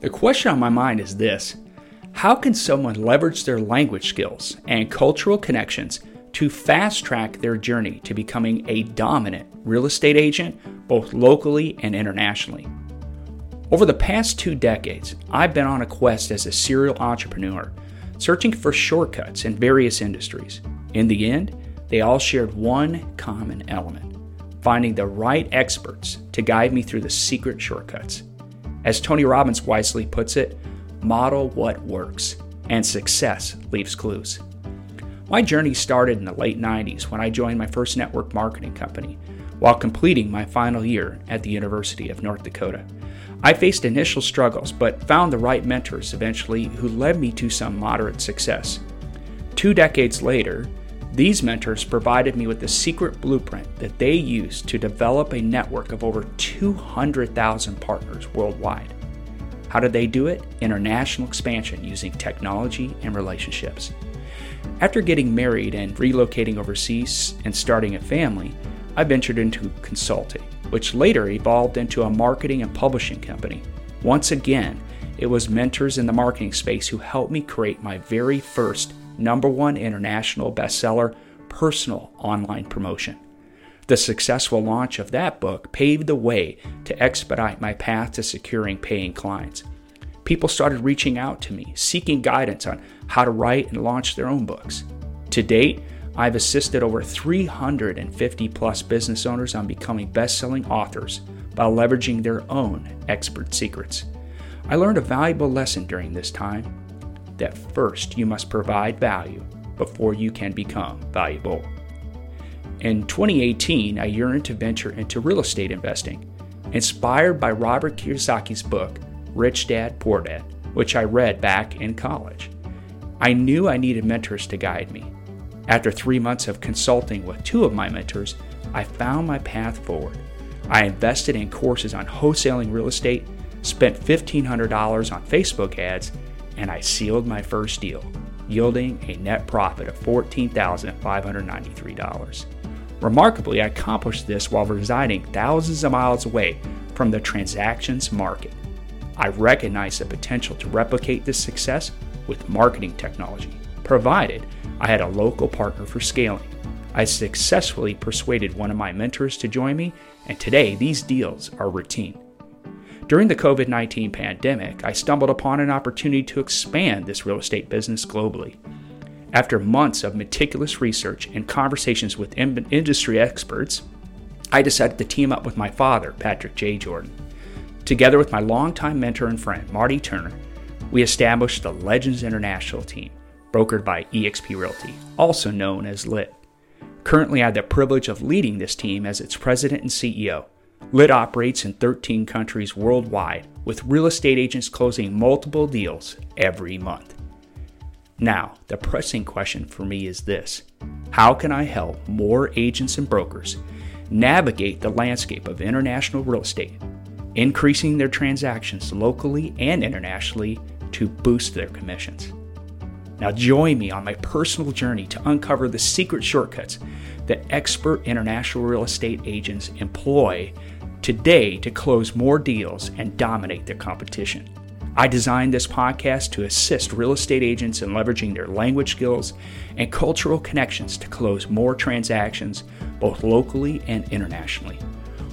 The question on my mind is this How can someone leverage their language skills and cultural connections to fast track their journey to becoming a dominant real estate agent, both locally and internationally? Over the past two decades, I've been on a quest as a serial entrepreneur, searching for shortcuts in various industries. In the end, they all shared one common element finding the right experts to guide me through the secret shortcuts. As Tony Robbins wisely puts it, model what works, and success leaves clues. My journey started in the late 90s when I joined my first network marketing company while completing my final year at the University of North Dakota. I faced initial struggles, but found the right mentors eventually who led me to some moderate success. Two decades later, these mentors provided me with the secret blueprint that they used to develop a network of over 200,000 partners worldwide. How did they do it? International expansion using technology and relationships. After getting married and relocating overseas and starting a family, I ventured into consulting, which later evolved into a marketing and publishing company. Once again, it was mentors in the marketing space who helped me create my very first number one international bestseller, Personal Online Promotion. The successful launch of that book paved the way to expedite my path to securing paying clients. People started reaching out to me, seeking guidance on how to write and launch their own books. To date, I've assisted over 350 plus business owners on becoming best selling authors by leveraging their own expert secrets. I learned a valuable lesson during this time that first you must provide value before you can become valuable. In 2018, I yearned to venture into real estate investing, inspired by Robert Kiyosaki's book, Rich Dad Poor Dad, which I read back in college. I knew I needed mentors to guide me. After three months of consulting with two of my mentors, I found my path forward. I invested in courses on wholesaling real estate, spent $1,500 on Facebook ads, and I sealed my first deal, yielding a net profit of $14,593. Remarkably, I accomplished this while residing thousands of miles away from the transactions market. I recognized the potential to replicate this success with marketing technology, provided I had a local partner for scaling. I successfully persuaded one of my mentors to join me, and today these deals are routine. During the COVID 19 pandemic, I stumbled upon an opportunity to expand this real estate business globally. After months of meticulous research and conversations with industry experts, I decided to team up with my father, Patrick J. Jordan. Together with my longtime mentor and friend, Marty Turner, we established the Legends International team, brokered by eXp Realty, also known as LIT. Currently, I have the privilege of leading this team as its president and CEO. LIT operates in 13 countries worldwide, with real estate agents closing multiple deals every month. Now, the pressing question for me is this How can I help more agents and brokers navigate the landscape of international real estate, increasing their transactions locally and internationally to boost their commissions? Now, join me on my personal journey to uncover the secret shortcuts that expert international real estate agents employ today to close more deals and dominate their competition. I designed this podcast to assist real estate agents in leveraging their language skills and cultural connections to close more transactions, both locally and internationally.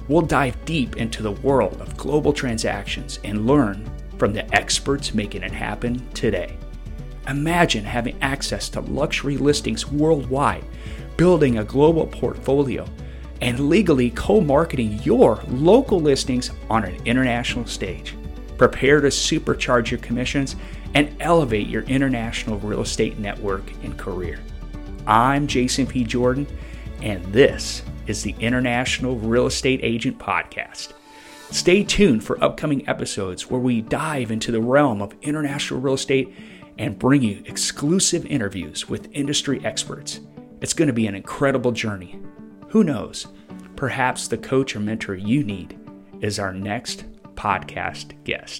We'll dive deep into the world of global transactions and learn from the experts making it happen today. Imagine having access to luxury listings worldwide, building a global portfolio and legally co marketing your local listings on an international stage. Prepare to supercharge your commissions and elevate your international real estate network and career. I'm Jason P. Jordan, and this is the International Real Estate Agent Podcast. Stay tuned for upcoming episodes where we dive into the realm of international real estate and bring you exclusive interviews with industry experts. It's going to be an incredible journey who knows? Perhaps the coach or mentor you need is our next podcast guest.